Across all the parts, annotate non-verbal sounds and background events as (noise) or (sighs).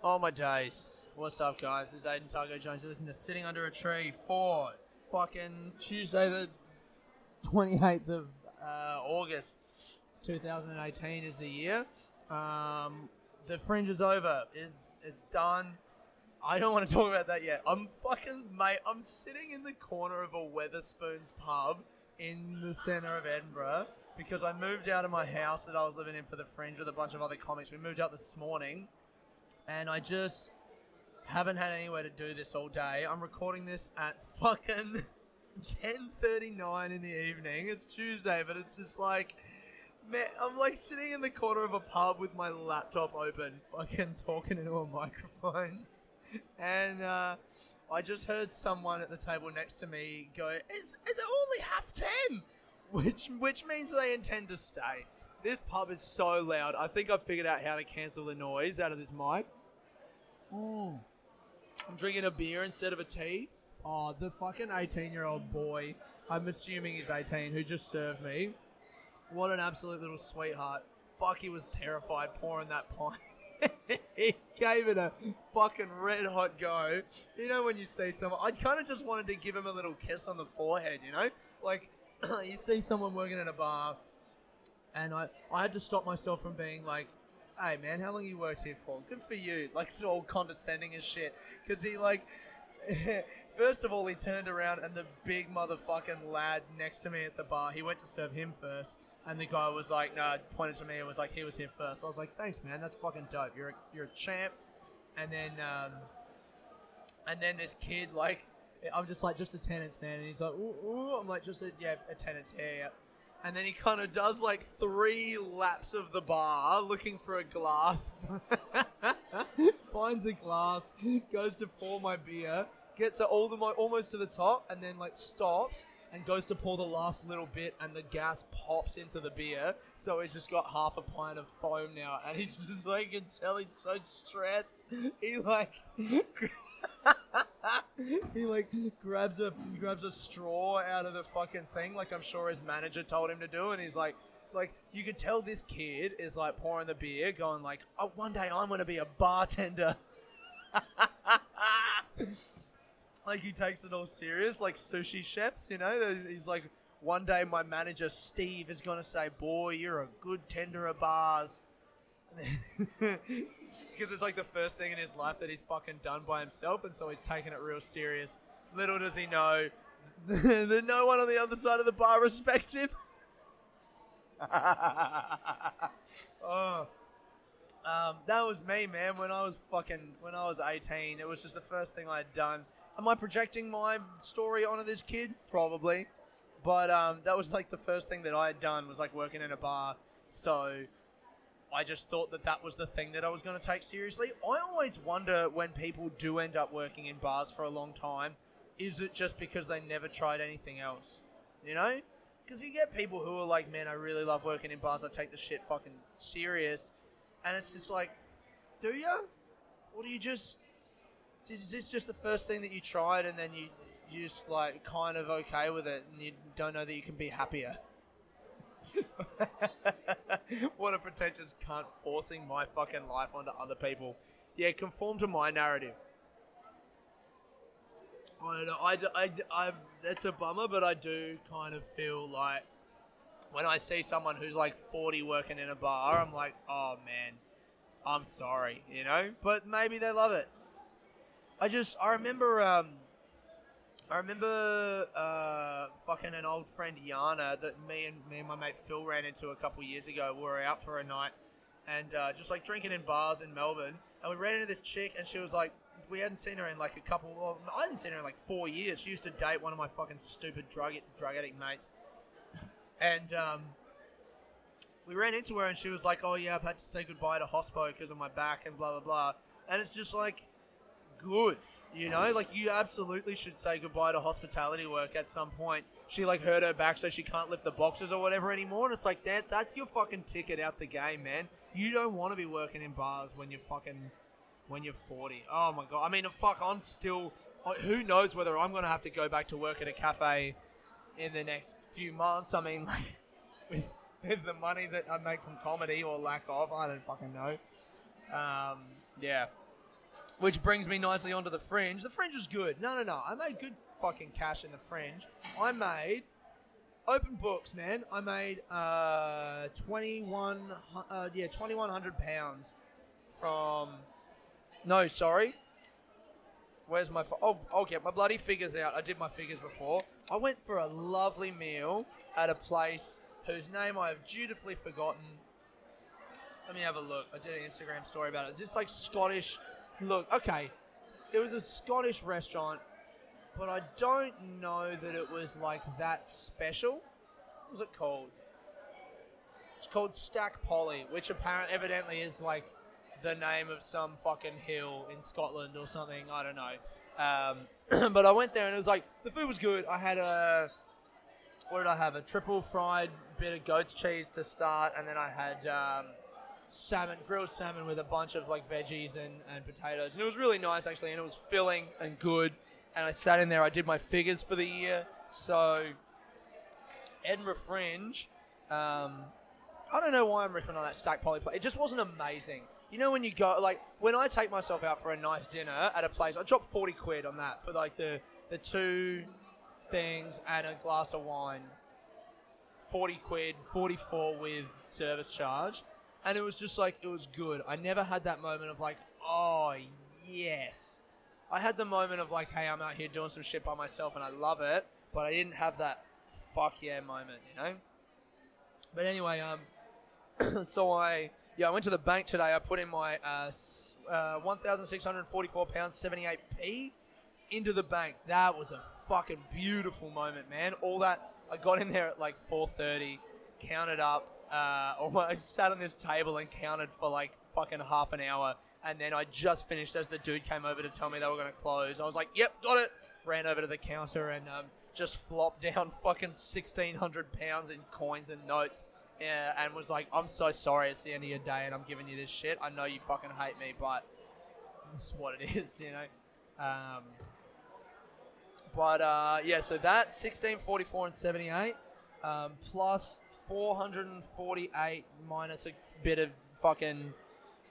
Oh my days. What's up, guys? This is Aiden Taco Jones. You're listening to Sitting Under a Tree for fucking Tuesday, the 28th of uh, August 2018 is the year. Um, the fringe is over. It's, it's done. I don't want to talk about that yet. I'm fucking, mate, I'm sitting in the corner of a Wetherspoons pub in the centre of Edinburgh because I moved out of my house that I was living in for the fringe with a bunch of other comics. We moved out this morning and I just haven't had anywhere to do this all day. I'm recording this at fucking (laughs) 10:39 in the evening. It's Tuesday, but it's just like man, I'm like sitting in the corner of a pub with my laptop open, fucking talking into a microphone. (laughs) And uh, I just heard someone at the table next to me go, "Is is it only half 10?" (laughs) Which which means they intend to stay. This pub is so loud. I think I've figured out how to cancel the noise out of this mic. Mm. I'm drinking a beer instead of a tea. Oh, the fucking 18 year old boy, I'm assuming he's 18, who just served me. What an absolute little sweetheart. Fuck, he was terrified pouring that pint. (laughs) he gave it a fucking red hot go. You know, when you see someone, I kind of just wanted to give him a little kiss on the forehead, you know? Like, (clears throat) you see someone working in a bar, and I, I had to stop myself from being like, hey man, how long you worked here for? Good for you. (laughs) Like, it's all condescending as shit. Because he, like, (laughs) first of all, he turned around and the big motherfucking lad next to me at the bar, he went to serve him first. And the guy was like, no, pointed to me and was like, he was here first. I was like, thanks, man. That's fucking dope. You're a, you're a champ. And then, um, and then this kid, like, I'm just like, just attendance, man. And he's like, ooh, ooh. I'm like, just, a, yeah, attendance here, yeah and then he kind of does like three laps of the bar looking for a glass. (laughs) Finds a glass, goes to pour my beer, gets it all the almost to the top, and then like stops and goes to pour the last little bit, and the gas pops into the beer. So he's just got half a pint of foam now, and he's (laughs) just like, you can tell he's so stressed. He like. (laughs) he like grabs a grabs a straw out of the fucking thing, like I'm sure his manager told him to do, and he's like, like you can tell this kid is like pouring the beer, going like, oh, one day I'm gonna be a bartender. (laughs) like he takes it all serious, like sushi chefs, you know. He's like, one day my manager Steve is gonna say, "Boy, you're a good tender of bars." (laughs) because it's like the first thing in his life that he's fucking done by himself, and so he's taking it real serious. Little does he know (laughs) that no one on the other side of the bar respects him. (laughs) oh. Um, that was me, man. When I was fucking, when I was 18, it was just the first thing I had done. Am I projecting my story onto this kid? Probably. But um, that was like the first thing that I had done was like working in a bar. So I just thought that that was the thing that I was going to take seriously. I always wonder when people do end up working in bars for a long time, is it just because they never tried anything else? You know? Because you get people who are like, man, I really love working in bars. I take the shit fucking serious. And it's just like, do you? Or do you just. Is this just the first thing that you tried and then you, you just like kind of okay with it and you don't know that you can be happier? (laughs) what a pretentious cunt forcing my fucking life onto other people. Yeah, conform to my narrative. I don't know. I, I, I, that's a bummer, but I do kind of feel like when I see someone who's like 40 working in a bar, I'm like, oh man, I'm sorry, you know? But maybe they love it. I just, I remember, um, I remember uh, fucking an old friend Yana that me and me and my mate Phil ran into a couple years ago. We were out for a night and uh, just like drinking in bars in Melbourne, and we ran into this chick, and she was like, we hadn't seen her in like a couple. Well, I hadn't seen her in like four years. She used to date one of my fucking stupid drug drug addict mates, and um, we ran into her, and she was like, "Oh yeah, I've had to say goodbye to hospo because of my back and blah blah blah," and it's just like, good you know, like you absolutely should say goodbye to hospitality work at some point. She like hurt her back, so she can't lift the boxes or whatever anymore. And it's like that. That's your fucking ticket out the game, man. You don't want to be working in bars when you're fucking when you're 40. Oh my god. I mean, fuck. I'm still. Who knows whether I'm gonna have to go back to work at a cafe in the next few months. I mean, (laughs) like with, with the money that I make from comedy or lack of, I don't fucking know. Um, yeah. which brings me nicely onto the fringe. The fringe was good. No, no, no. I made good fucking cash in the fringe. I made open books, man. I made uh, twenty one, uh, yeah, twenty one hundred pounds from. No, sorry. Where's my? Oh, get my bloody figures out. I did my figures before. I went for a lovely meal at a place whose name I have dutifully forgotten. Let me have a look. I did an Instagram story about it. It's just like Scottish. Look, okay, it was a Scottish restaurant, but I don't know that it was like that special. What was it called? It's called Stac Polly, which apparently evidently is like the name of some fucking hill in Scotland or something. I don't know. Um, (clears throat) but I went there and it was like the food was good. I had a what did I have? A triple fried bit of goat's cheese to start, and then I had um, salmon, grilled salmon with a bunch of like veggies and, and potatoes, and it was really nice actually, and it was filling and good. And I sat in there. I did my figures for the year, so Edinburgh Fringe. Um, I don't know why I'm ripping on that Stac Polly. It just wasn't amazing. You know when you go like when I take myself out for a nice dinner at a place, I drop forty quid on that for like the the two things and a glass of wine. Forty quid, forty four with service charge, and it was just like it was good. I never had that moment of like, oh yes. I had the moment of like, hey, I'm out here doing some shit by myself and I love it, but I didn't have that fuck yeah moment, you know. But anyway, um, (coughs) so I yeah I went to the bank today. I put in my uh, uh, one thousand six hundred forty four pounds seventy eight p into the bank. That was a fucking beautiful moment, man. All that I got in there at like four thirty, counted up. Uh, (laughs) I sat on this table and counted for like fucking half an hour, and then I just finished as the dude came over to tell me they were to close. I was like, "Yep, got it." Ran over to the counter and um, just flopped (laughs) down fucking sixteen hundred pounds in coins and notes. And was like, "I'm so sorry. It's the end of your day, and I'm giving you this shit. I know you fucking hate me, but this is what it (laughs) is, you know." Um, but uh, yeah, so that sixteen forty four and seventy eight, um, plus four hundred and forty eight minus a bit of fucking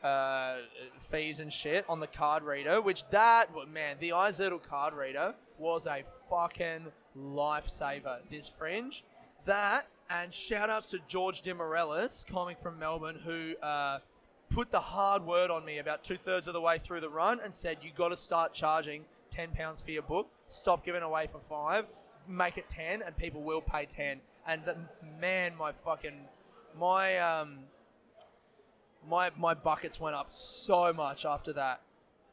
uh, fees and shit on the card reader, which that man, the iZettle card reader was a fucking lifesaver. This fringe, that and shout outs to George Dimorellis, comic from Melbourne, who uh, put the hard word on me about two thirds of the way through the run and said you got to start charging ten pounds for your book. Stop giving away for five. Make it ten, and people will pay ten. And the, man, my fucking my um my my buckets went up so much after that.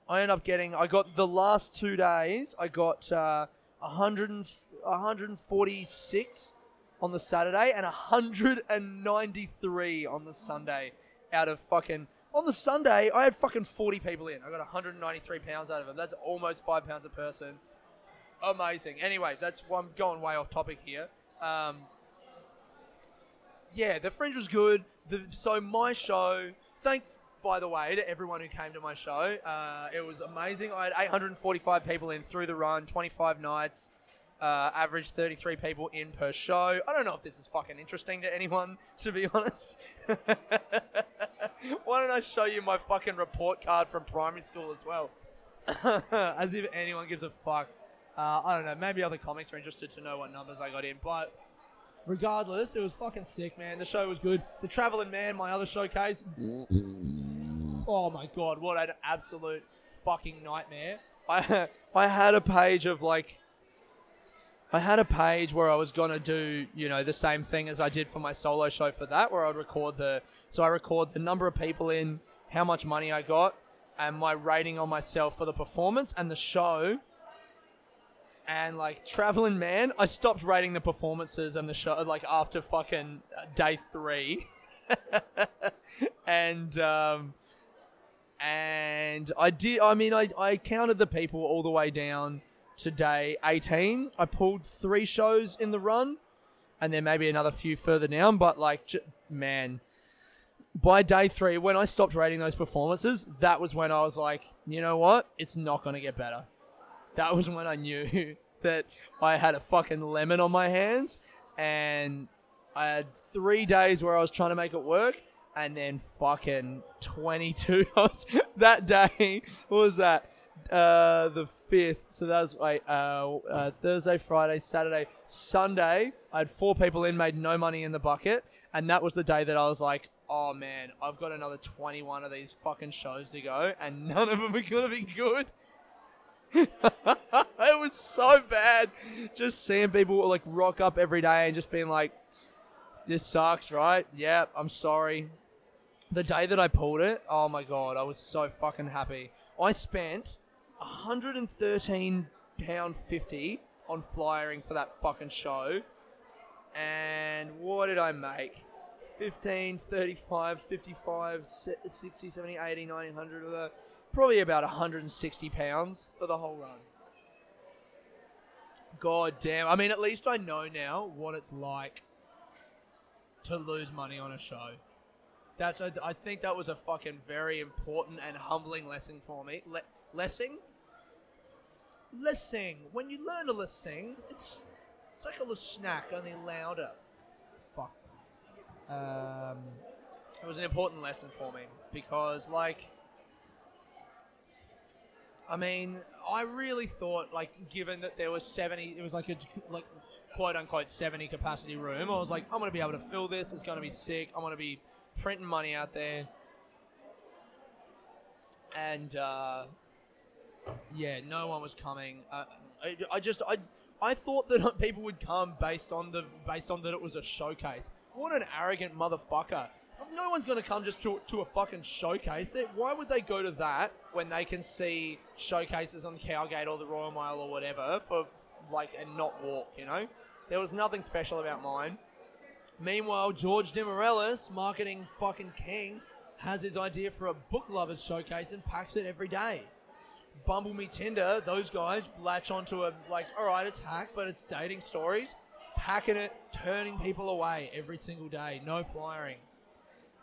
I ended up getting. I got the last two days. I got uh, 100 and, 146 on the Saturday and 193 on the Sunday. Out of fucking on the Sunday, I had fucking 40 people in. I got 193 pounds out of them. That's almost five pounds a person. Amazing. Anyway, that's I'm going way off topic here. Um, yeah, the fringe was good. The, so my show, thanks by the way to everyone who came to my show. Uh, it was amazing. I had 845 people in through the run, 25 nights, uh, average 33 people in per show. I don't know if this is fucking interesting to anyone, (laughs) to be honest. (laughs) Why don't I show you my fucking report card from primary school as well? (laughs) as if anyone gives a fuck. Uh, I don't know. Maybe other comics are interested to know what numbers I got in, but regardless, it was fucking sick, man. The show was good. The Traveling Man, my other showcase. oh my god, what an absolute fucking nightmare! I I had a page of like. I had a page where I was gonna do, you know, the same thing as I did for my solo show for that, where I'd record the, so I record the number of people in, how much money I got, and my rating on myself for the performance and the show, and like traveling man i stopped rating the performances and the show like after fucking uh, day three. (laughs) And um and i did i mean I, I counted the people all the way down to day 18 i pulled three shows in the run and then maybe another few further down but like j- man by day three when i stopped rating those performances that was when i was like you know what it's not going to get better that was when I knew (laughs) that I had a fucking lemon on my hands, and I had three days where I was trying to make it work, and then fucking 22 (laughs) hours that day. What was that? Uh, the fifth. So that was wait, uh, uh, Thursday, Friday, Saturday, Sunday. I had four people in, made no money in the bucket, and that was the day that I was like, "Oh man, I've got another 21 of these fucking shows to go, and none of them are gonna be good." (laughs) it was so bad, just seeing people like rock up every day and just being like, "This sucks, right? Yeah, I'm sorry." The day that I pulled it, oh my god, I was so fucking happy. I spent 113 pound 50 on flyering for that fucking show. And what did I make? 15, 35, 55, 60, 70, 80, 90, 100, uh, probably about 160 pounds for the whole run. God damn. I mean, at least I know now what it's like to lose money on a show. That's a, I think that was a fucking very important and humbling lesson for me. Le- lesson? Lesson. When you learn to listen, it's it's like a little snack, only louder. Fuck. Um, it was an important lesson for me because, like, I mean, I really thought, like, given that there was seventy, it was like a like quote unquote seventy capacity room. I was like, I'm gonna be able to fill this. It's gonna be sick. I'm gonna be printing money out there. And uh, yeah, no one was coming. Uh, I, I just I I thought that (laughs) people would come based on the based on that it was a showcase. What an arrogant motherfucker! No one's gonna come just to, to a fucking showcase. They, why would they go to that when they can see showcases on Cowgate or the Royal Mile or whatever for like and not walk? You know, there was nothing special about mine. Meanwhile, George Demorellis, marketing fucking king, has his idea for a book lovers showcase and packs it every day. Bumble Me Tinder, those guys latch onto a like, all right, it's hack, but it's dating stories, packing it, turning people away every single day, no flyering.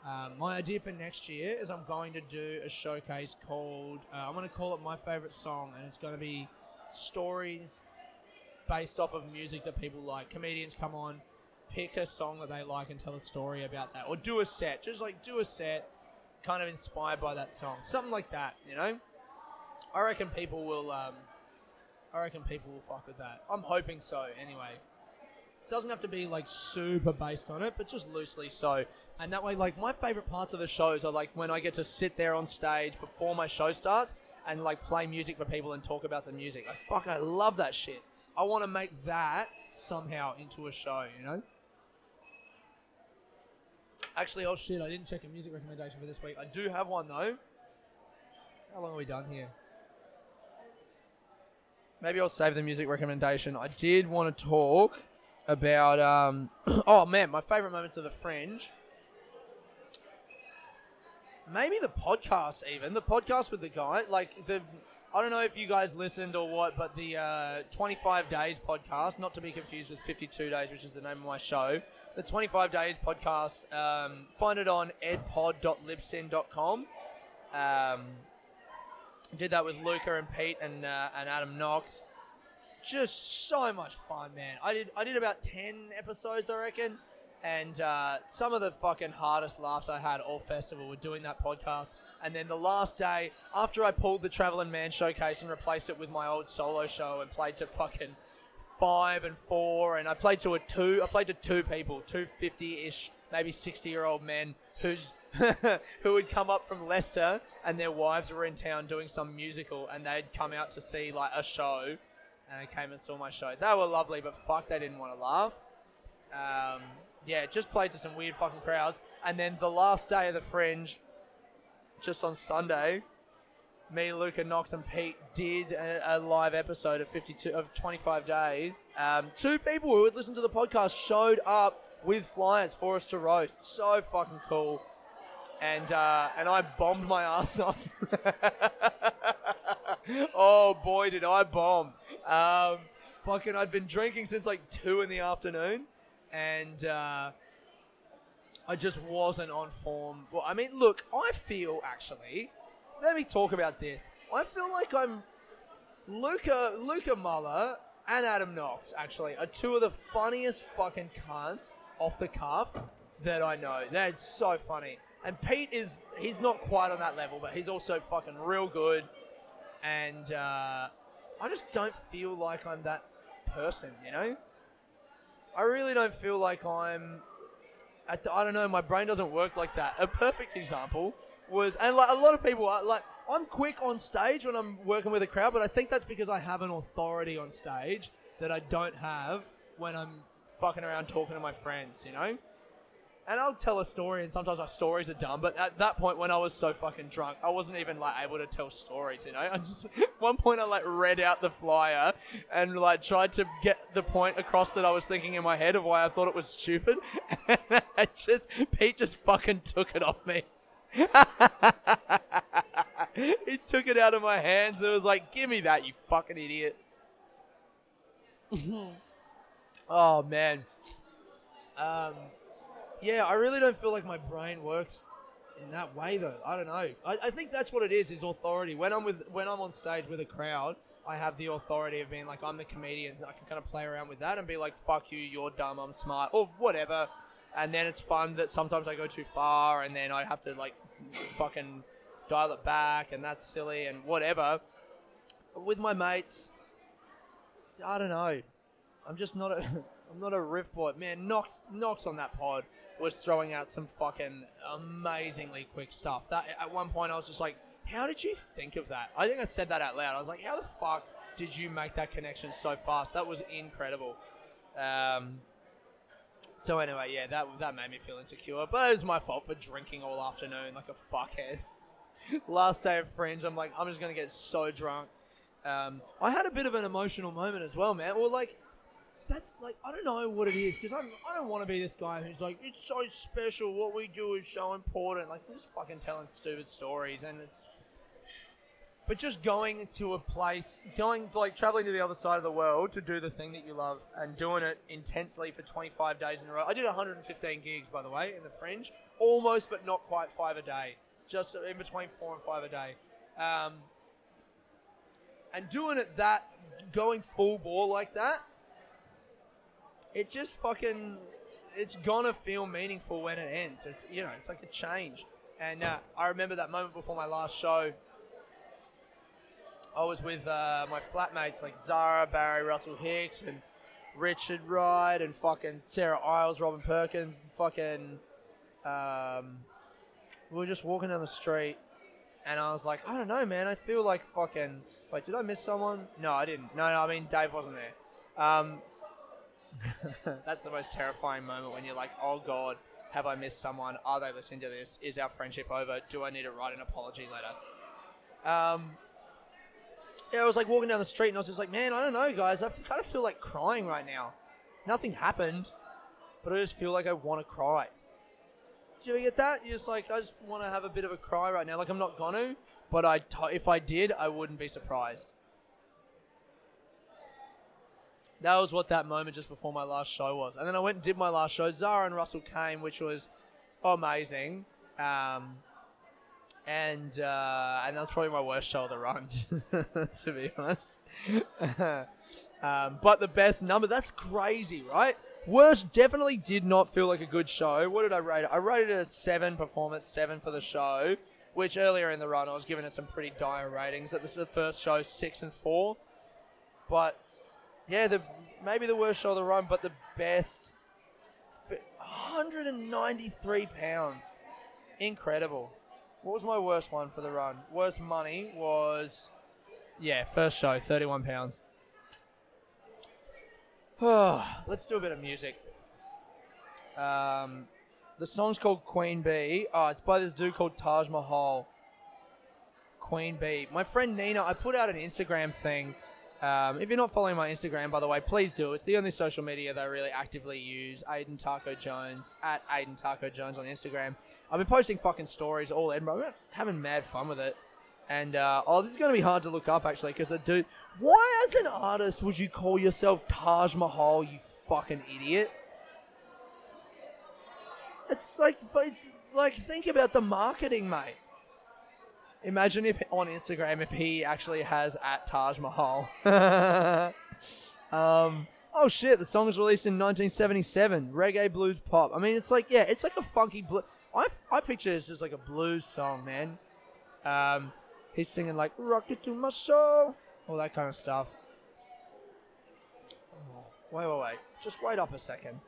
Um, my idea for next year is I'm going to do a showcase called uh, I'm going to call it my favorite song, and it's going to be stories based off of music that people like. Comedians come on, pick a song that they like and tell a story about that, or do a set. Just like do a set, kind of inspired by that song, something like that. You know, I reckon people will. Um, I reckon people will fuck with that. I'm hoping so. Anyway, doesn't have to be like super based on it, but just loosely so. And that way, like my favorite parts of the shows are like when I get to sit there on stage before my show starts and like play music for people and talk about the music. Like fuck, I love that shit. I want to make that somehow into a show, you know. Actually, oh shit, I didn't check a music recommendation for this week. I do have one though. How long are we done here? Maybe I'll save the music recommendation. I did want to talk about. Um, (clears throat) oh man, my favorite moments of the Fringe. Maybe the podcast, even the podcast with the guy. Like the, I don't know if you guys listened or what, but the uh, 25 Days podcast, not to be confused with 52 Days, which is the name of my show. The 25 Days podcast. Um, find it on edpod.libsyn.com. Um, did that with Luca and Pete and uh, and Adam Knox. Just so much fun, man. I did I did about ten episodes, I reckon, and uh, some of the fucking hardest laughs I had all festival were doing that podcast. And then the last day, after I pulled the Traveling Man showcase and replaced it with my old solo show and played to fucking five and four, and I played to a two. I played to two people, two 50-ish, maybe sixty-year-old men who's (laughs) who would come up from Leicester and their wives were in town doing some musical, and they'd come out to see like a show, and they came and saw my show. They were lovely, but fuck, they didn't want to laugh. Um, yeah, just played to some weird fucking crowds, and then the last day of the Fringe, just on Sunday, me, Luca, Knox, and Pete did a, a, live episode of 52 of 25 days. Um, two people who had listened to the podcast showed up with flyers for us to roast. So fucking cool. And uh, and I bombed my ass (laughs) off. oh boy, did I bomb! Um, fucking, I'd been drinking since like two in the afternoon, and uh, I just wasn't on form. Well, I mean, look, I feel actually let me talk about this. I feel like I'm Luca Luca Muller and Adam Knox actually are two of the funniest fucking cunts off the cuff that I know. That's so funny. And Pete is he's not quite on that level, but he's also fucking real good. And uh, I just don't feel like I'm that person, you know. I really don't feel like I'm. I don't know. My brain doesn't work like that. A perfect example was, and like a lot of people are like, I'm quick on stage when I'm working with a crowd, but I think that's because I have an authority on stage that I don't have when I'm fucking around talking to my friends, you know? And I'll tell a story, and sometimes my stories are dumb. But at that point, when I was so fucking drunk, I wasn't even like able to tell stories. You know, I just (laughs) one point I like read out the flyer and like tried to get the point across that I was thinking in my head of why I thought it was stupid. (laughs) And I just Pete just fucking took it off me. (laughs) he took it out of my hands and was like, "Give me that, you fucking idiot." Oh man. Um, yeah, I really don't feel like my brain works in that way though. I don't know. I, I think that's what it is. Is authority. When I'm with when I'm on stage with a crowd, I have the authority of being like I'm the comedian. I can kind of play around with that and be like, "Fuck you, you're dumb, I'm smart," or whatever. And then it's fun that sometimes I go too far, and then I have to like fucking dial it back, and that's silly and whatever. With my mates, I don't know. I'm just not a. (laughs) I'm not a riff boy. Man, Knox Knox on that pod was throwing out some fucking amazingly quick stuff. That at one point I was just like, how did you think of that? I think I said that out loud. I was like, how the fuck did you make that connection so fast? That was incredible. Um, so anyway, yeah, that that made me feel insecure, but it was my fault for drinking all afternoon like a fuckhead. (laughs) Last day of Fringe, I'm like, I'm just gonna get so drunk. Um, I had a bit of an emotional moment as well, man. Well, like that's like I don't know what it is because I'm I don't want to be this guy who's like it's so special. What we do is so important. Like I'm just fucking telling stupid stories, and it's. But just going to a place, going like traveling to the other side of the world to do the thing that you love and doing it intensely for 25 days in a row. I did 115 gigs, by the way, in the Fringe, almost but not quite five a day, just in between four and five a day. Um, and doing it that, going full bore like that, it just fucking it's gonna feel meaningful when it ends. It's you know, it's like a change. And uh, I remember that moment before my last show. I was with uh, my flatmates like Zara, Barry, Russell Hicks, and Richard Wright, and fucking Sarah Isles, Robin Perkins, and fucking. Um, we were just walking down the street, and I was like, I don't know, man. I feel like fucking. Wait, did I miss someone? No, I didn't. No, no, I mean Dave wasn't there. Um, (laughs) That's the most terrifying moment when you're like, oh God, have I missed someone? Are they listening to this? Is our friendship over? Do I need to write an apology letter? Um, yeah, I was like walking down the street and I was just like, man, I don't know, guys. I kind of feel like crying right now. Nothing happened, but I just feel like I want to cry. Did you get that? You're just like, I just want to have a bit of a cry right now. Like I'm not gonna, but I t- if I did, I wouldn't be surprised that was what that moment just before my last show was. And then I went and did my last show. Zara and Russell came, which was amazing. Um, and uh, and that was probably my worst show of the run, (laughs) to be honest. (laughs) um, but the best number, that's crazy, right? Worst definitely did not feel like a good show. What did I rate it? I rated it a 7 performance, 7 for the show, which earlier in the run I was giving it some pretty dire ratings. That this is the first show, 6 and 4. But yeah, the maybe the worst show of the run, but the best. 193 pounds, incredible. What was my worst one for the run? Worst money was, yeah, first show, 31 pounds. (sighs) Let's do a bit of music. Um, the song's called Queen Bee. Oh, it's by this dude called Taj Mahal. Queen Bee. My friend Nina, I put out an Instagram thing um, if you're not following my Instagram, by the way, please do. It's the only social media that I really actively use. Aiden Taco Jones at Aiden Taco Jones on Instagram. I've been posting fucking stories all Edinburgh. I'm having mad fun with it. And uh, oh, this is going to be hard to look up actually because the dude. Why, as an artist, would you call yourself Taj Mahal? You fucking idiot. It's like, like think about the marketing, mate. Imagine if on Instagram if he actually has at Taj Mahal. (laughs) um, oh shit, the song was released in 1977, reggae blues pop. I mean, it's like yeah, it's like a funky blue. I I picture this as like a blues song, man. Um, he's singing like "Rock it to my soul," all that kind of stuff. Wait, wait, wait. Just wait up a second.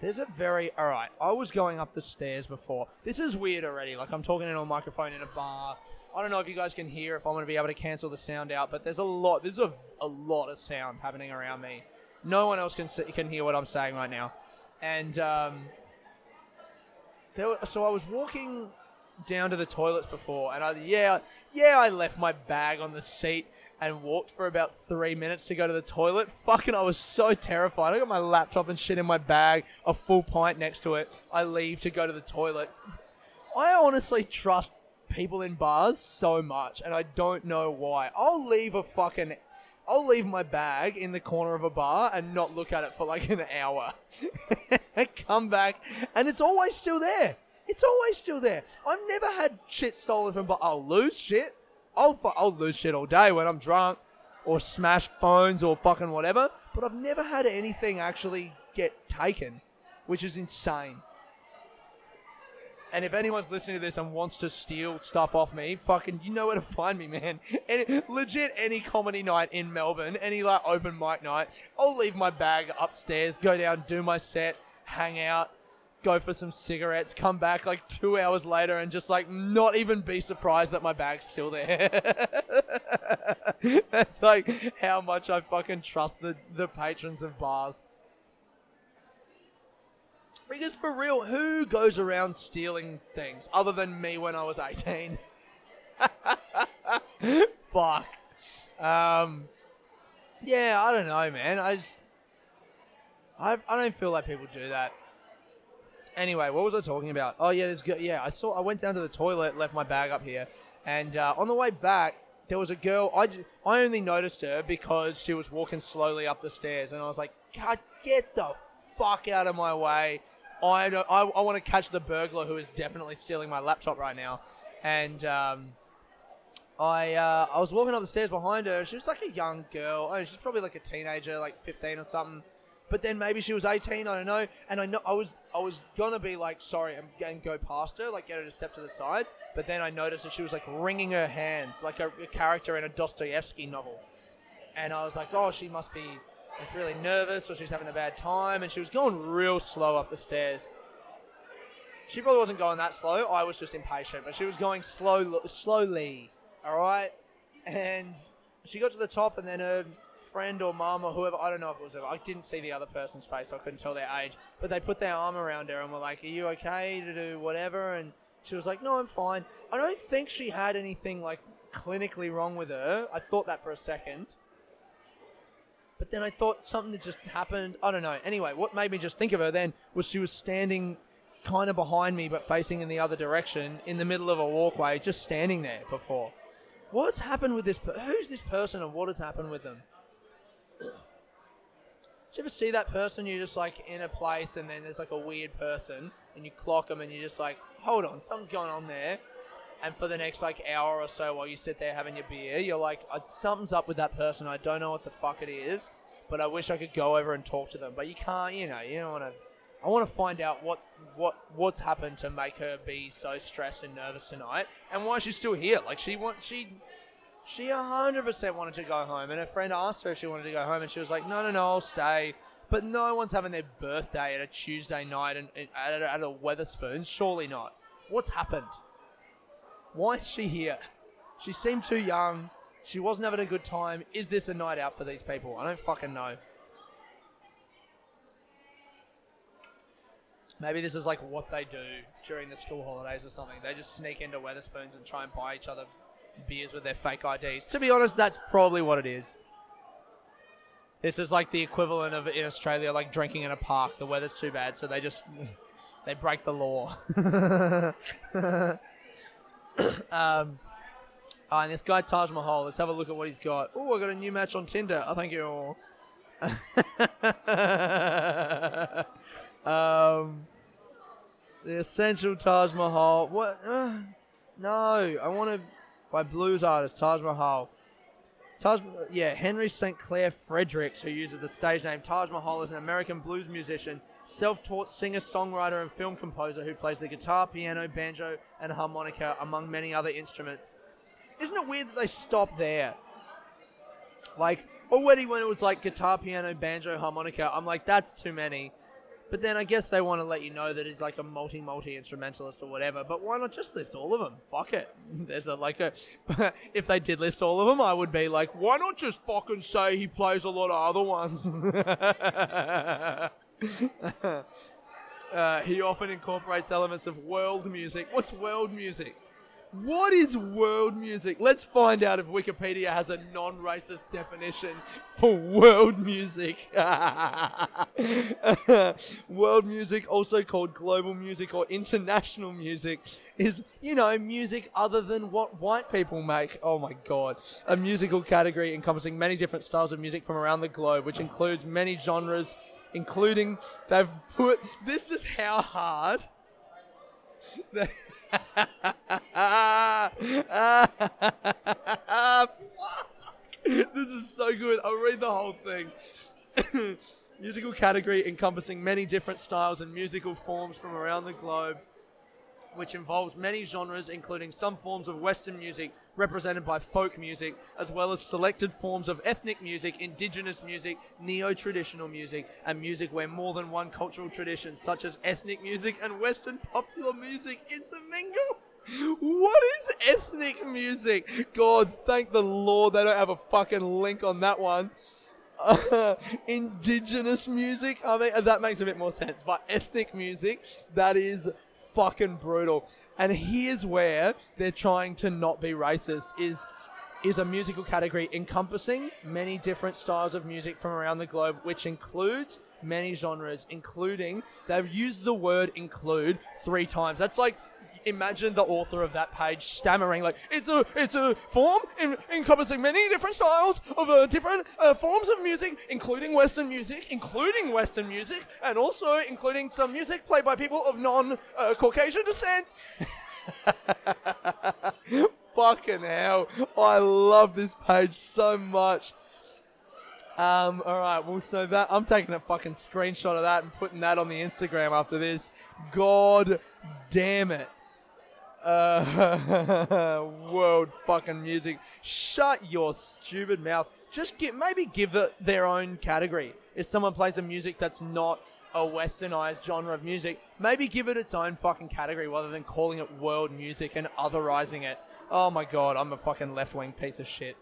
There's a very all right. I was going up the stairs before. This is weird already. Like I'm talking into a microphone in a bar. I don't know if you guys can hear if I'm going to be able to cancel the sound out, but there's a lot. There's a, a lot of sound happening around me. No one else can can hear what I'm saying right now, and um, there. Were, so I was walking down to the toilets before, and I yeah yeah I left my bag on the seat and walked for about three minutes to go to the toilet. Fucking, I was so terrified. I got my laptop and shit in my bag, a full pint next to it. I leave to go to the toilet. I honestly trust people in bars so much, and I don't know why. I'll leave a fucking. I'll leave my bag in the corner of a bar and not look at it for like an hour. (laughs) Come back, and it's always still there. It's always still there. I've never had shit stolen from bar. I'll lose shit. I'll fu- I'll lose shit all day when I'm drunk, or smash phones or fucking whatever. But I've never had anything actually get taken, which is insane. And if anyone's listening to this and wants to steal stuff off me, fucking, you know where to find me, man. (laughs) Any, legit, any comedy night in Melbourne, any like open mic night, I'll leave my bag upstairs, go down, do my set, hang out, go for some cigarettes, come back like two hours later, and just like not even be surprised that my bag's still there. (laughs) That's like how much I fucking trust the the patrons of bars. Because for real, who goes around stealing things other than me when I was 18? (laughs) Fuck. Um, yeah, I don't know, man. I just. I, I don't feel like people do that. Anyway, what was I talking about? Oh yeah, this girl. Yeah, I saw. I went down to the toilet, left my bag up here, and uh, on the way back, there was a girl. I, I only noticed her because she was walking slowly up the stairs, and I was like, God, get the fuck out of my way. I don't, I, I want to catch the burglar who is definitely stealing my laptop right now. And um, I uh, I was walking up the stairs behind her. She was like a young girl. Oh, she's probably like a teenager, like 15 or something. But then maybe she was 18. I don't know. And I know I was I was gonna be like sorry and, and go past her, like get her to step to the side. But then I noticed that she was like wringing her hands, like a, a character in a Dostoevsky novel. And I was like, oh, she must be like really nervous or she's having a bad time. And she was going real slow up the stairs. She probably wasn't going that slow. I was just impatient, but she was going slow, slowly. All right, and she got to the top, and then her friend or mum or whoever, I don't know if it was I didn't see the other person's face, so I couldn't tell their age, but they put their arm around her and were like, Are you okay to do whatever? And she was like, No, I'm fine. I don't think she had anything like clinically wrong with her. I thought that for a second. But then I thought something had just happened. I don't know. Anyway, what made me just think of her then was she was standing kind of behind me but facing in the other direction in the middle of a walkway, just standing there before. What's happened with this? Per- Who's this person and what has happened with them? You ever see that person? You're just like in a place, and then there's like a weird person, and you clock them, and you're just like, hold on, something's going on there. And for the next like hour or so, while you sit there having your beer, you're like, "Uh, something's up with that person. I don't know what the fuck it is, but I wish I could go over and talk to them. But you can't. You know, you don't want to. I want to find out what what what's happened to make her be so stressed and nervous tonight, and why she's still here. Like she want she she 100% wanted to go home, and her friend asked her if she wanted to go home, and she was like, no, no, no, I'll stay. But no one's having their birthday at a Tuesday night and, and at, a, at a Wetherspoons. Surely not. What's happened? Why is she here? She seemed too young. She wasn't having a good time. Is this a night out for these people? I don't fucking know. Maybe this is like what they do during the school holidays or something. They just sneak into Wetherspoons and try and buy each other beers with their fake IDs. To be honest, that's probably what it is. This is like the equivalent of in Australia, like drinking in a park. The weather's too bad, so they just (laughs) they break the law. (laughs) um, oh, and this guy Taj Mahal. Let's have a look at what he's got. Oh, I got a new match on Tinder. Oh, thank you. um, the essential Taj Mahal. What? Uh, no, I want to by blues artist Taj Mahal. Taj, yeah, Henry St. Clair Fredericks, who uses the stage name Taj Mahal, is an American blues musician, self-taught singer, songwriter, and film composer who plays the guitar, piano, banjo, and harmonica, among many other instruments. Isn't it weird that they stop there? Like already when it was like guitar, piano, banjo, harmonica, I'm like that's too many. But then I guess they want to let you know that he's like a multi multi instrumentalist or whatever. But why not just list all of them? Fuck it. (laughs) There's a like a. (laughs) if they did list all of them, I would be like, why not just fucking say he plays a lot of other ones? (laughs) uh, he often incorporates elements of world music. What's world music? What is world music? Let's find out if Wikipedia has a non racist definition for world music. (laughs) world music, also called global music or international music, is, you know, music other than what white people make. Oh my god. A musical category encompassing many different styles of music from around the globe, which includes many genres, including, they've put, this is how hard. (laughs) this is so good. I'll read the whole thing. (coughs) musical category encompassing many different styles and musical forms from around the globe which involves many genres, including some forms of Western music represented by folk music, as well as selected forms of ethnic music, indigenous music, neo traditional music, and music where more than one cultural tradition, such as ethnic music and Western popular music, intermingle. What is ethnic music? God, thank the Lord they don't have a fucking link on that one. Uh, (laughs) indigenous music, I mean, that makes a bit more sense. But ethnic music, that is fucking brutal. And here's where they're trying to not be racist is is a musical category encompassing many different styles of music from around the globe, which includes many genres, including they've used the word include three times. That's like imagine the author of that page stammering like it's a it's a form in, encompassing many different styles of uh, different uh, forms of music, including Western music, including Western music, and also including some music played by people of non-Caucasian uh, descent. (laughs) Fucking hell! I love this page so much. Um, all right, well, so that I'm taking a fucking screenshot of that and putting that on the Instagram after this. God damn it! Uh, (laughs) world fucking music. Shut your stupid mouth. Just give, maybe give it their own category. If someone plays a music that's not a westernized genre of music, maybe give it its own fucking category rather than calling it world music and otherizing it. Oh my god, I'm a fucking left wing piece of shit.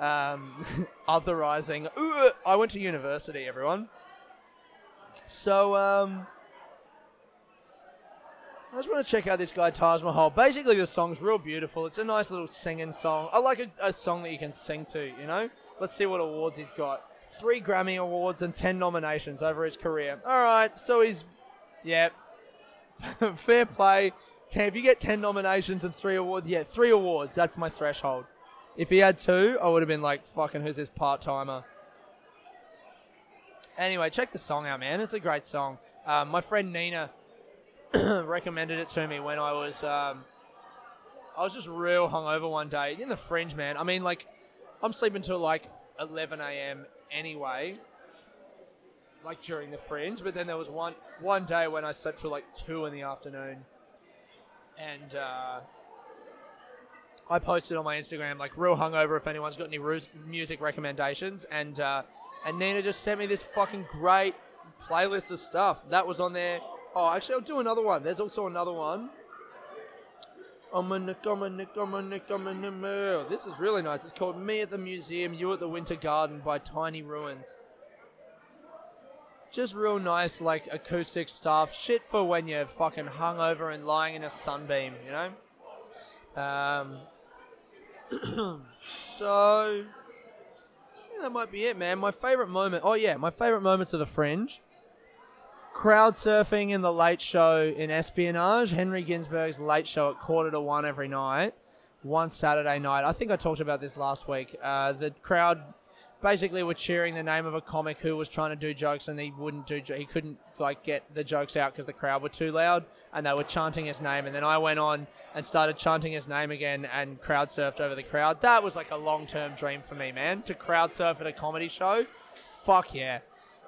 Um, (laughs) otherizing. Ugh, I went to university, everyone. So, um, I just want to check out this guy Taj Mahal. Basically, the song's real beautiful. It's a nice little singing song. I like a, a song that you can sing to. You know. Let's see what awards he's got. Three Grammy awards and ten nominations over his career. All right, so he's, yeah, (laughs) fair play. Ten, if you get ten nominations and three awards, yeah, three awards. That's my threshold. If he had two, I would have been like, fucking, who's this part timer? Anyway, check the song out, man. It's a great song. Um, my friend Nina (clears throat) recommended it to me when I was um, I was just real hungover one day in the fringe, man. I mean, like I'm sleeping till like 11 a.m. anyway, like during the fringe. But then there was one one day when I slept till like two in the afternoon, and uh, I posted on my Instagram like real hungover. If anyone's got any music recommendations, and uh, and Nina just sent me this fucking great playlist of stuff that was on there Oh, actually, I'll do another one. There's also another one. This is really nice. It's called Me at the Museum, You at the Winter Garden by Tiny Ruins. Just real nice, like acoustic stuff. Shit for when you're fucking hungover and lying in a sunbeam, you know? Um, (coughs) so, yeah, that might be it, man. My favorite moment. Oh, yeah, my favorite moments of The Fringe crowd surfing in the late show in espionage. Henry Ginsberg's late show at quarter to one every night, one Saturday night. I think I talked about this last week. Uh, the crowd basically were cheering the name of a comic who was trying to do jokes and he wouldn't do he couldn't like get the jokes out because the crowd were too loud and they were chanting his name and then I went on and started chanting his name again and crowd surfed over the crowd. That was like a long term dream for me, man. To crowd surf at a comedy show, fuck yeah.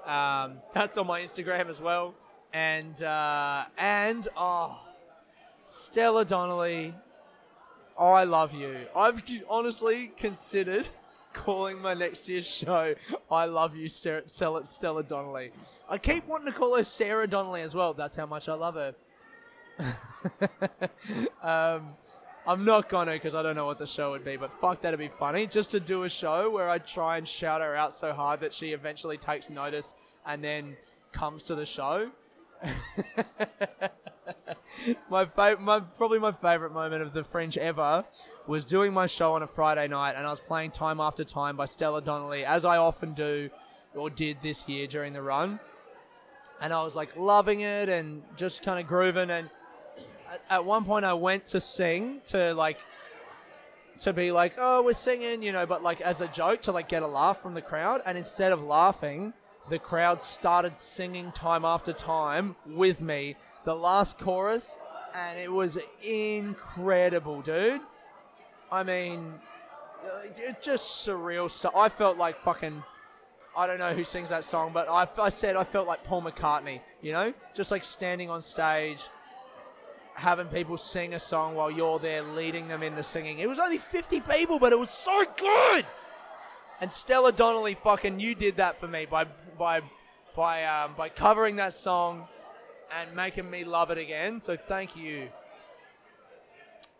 Um, that's on my Instagram as well. And uh, and oh, Stella Donnelly, I love you. I've honestly considered (laughs) calling my next year's show I Love You, Stella, Stella Donnelly. I keep wanting to call her Sarah Donnelly as well. That's how much I love her. (laughs) um, I'm not gonna because I don't know what the show would be, but fuck, that'd be funny. Just to do a show where I try and shout her out so hard that she eventually takes notice and then comes to the show. (laughs) my, fa- my probably my favorite moment of the Fringe ever was doing my show on a Friday night, and I was playing Time After Time by Stella Donnelly, as I often do or did this year during the run. And I was like loving it and just kind of grooving. And at, one point, I went to sing to like to be like, oh, we're singing, you know, but like as a joke to like get a laugh from the crowd. And instead of laughing, the crowd started singing time after time with me the last chorus, and it was incredible, dude. I mean, uh, it just surreal stuff. I felt like fucking. I don't know who sings that song, but I, I said I felt like Paul McCartney, you know? Just like standing on stage, having people sing a song while you're there leading them in the singing. It was only 50 people, but it was so good! And Stella Donnelly, fucking, you did that for me by by by um, by covering that song and making me love it again. So thank you.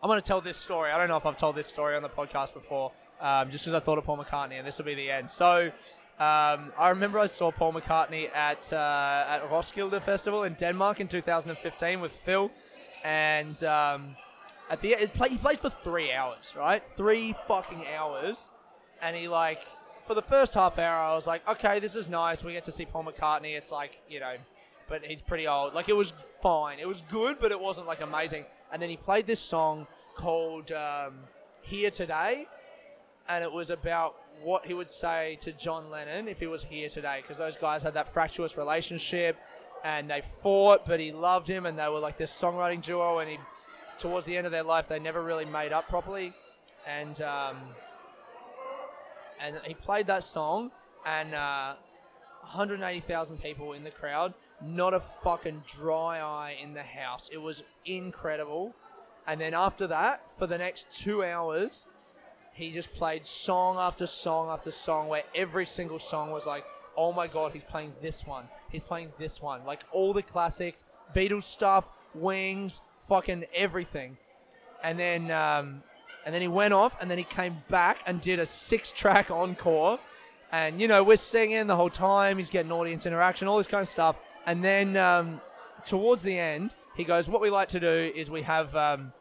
I'm going to tell this story. I don't know if I've told this story on the podcast before, um, just as I thought of Paul McCartney, and this will be the end. So, um, I remember I saw Paul McCartney at uh, at Roskilde Festival in Denmark in 2015 with Phil, and um, at the end, he plays for three hours, right? Three fucking hours, and he like for the first half hour, I was like, okay, this is nice. We get to see Paul McCartney. It's like you know, but he's pretty old. Like it was fine. It was good, but it wasn't like amazing and then he played this song called um, "Here Today," and it was about what he would say to John Lennon if he was here today, because those guys had that fractious relationship, and they fought, but he loved him, and they were like this songwriting duo, and he, towards the end of their life, they never really made up properly, and um, and he played that song, and. Uh, 180,000 people in the crowd, not a fucking dry eye in the house. It was incredible. And then after that, for the next two hours, he just played song after song after song where every single song was like, oh my god, he's playing this one. He's playing this one. Like all the classics, Beatles stuff, Wings, fucking everything. And then, um, and then he went off, and then he came back and did a six-track encore and, you know, we're singing the whole time. He's getting audience interaction, all this kind of stuff. And then um, towards the end, he goes, What we like to do is we have um,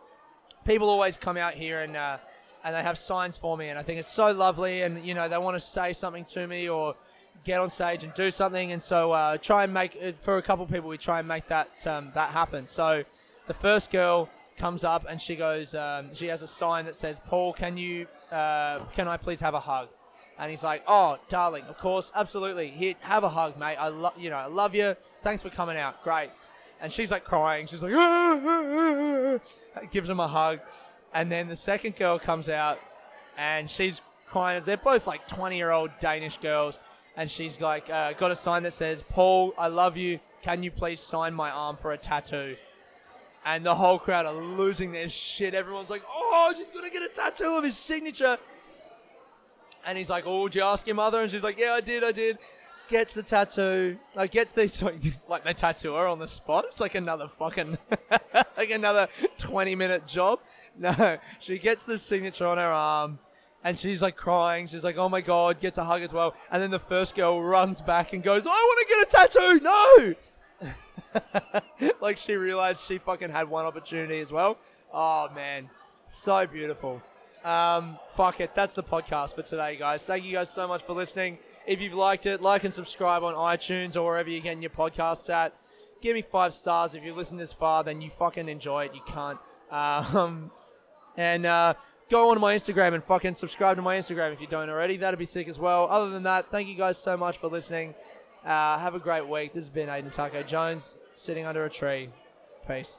people always come out here and. Uh, and they have signs for me, and I think it's so lovely. And you know, they want to say something to me or get on stage and do something. And so, uh, try and make it for a couple people. We try and make that um, that happen. So, the first girl comes up and she goes, um, she has a sign that says, "Paul, can you, uh, can I please have a hug?" And he's like, "Oh, darling, of course, absolutely. Here, have a hug, mate. I love, you know, I love you. Thanks for coming out. Great." And she's like crying. She's like, ah, ah, ah, gives him a hug, and then the second girl comes out, and she's kind of they're both like twenty-year-old Danish girls, and she's like, uh, got a sign that says, "Paul, I love you. Can you please sign my arm for a tattoo?" And the whole crowd are losing their shit. Everyone's like, "Oh, she's gonna get a tattoo of his signature." And he's like, "Oh, did you ask your mother?" And she's like, "Yeah, I did, I did." Gets the tattoo, like gets these (laughs) like they tattoo her on the spot. It's like another fucking (laughs) like another twenty minute job. (laughs) No, she gets the signature on her arm, and she's like crying. She's like, "Oh my god!" Gets a hug as well, and then the first girl runs back and goes, "I want to get a tattoo!" No, like she realized she fucking had one opportunity as well. Oh man, so beautiful. Um, fuck it. That's the podcast for today, guys. Thank you guys so much for listening. If you've liked it, like and subscribe on iTunes or wherever you're getting your podcasts at. Give me five stars. If you listen this far, then you fucking enjoy it. You can't. Um, and uh, go on my Instagram and fucking subscribe to my Instagram if you don't already. That'd be sick as well. Other than that, thank you guys so much for listening. Uh, have a great week. This has been Aiden Taco Jones sitting under a tree. Peace.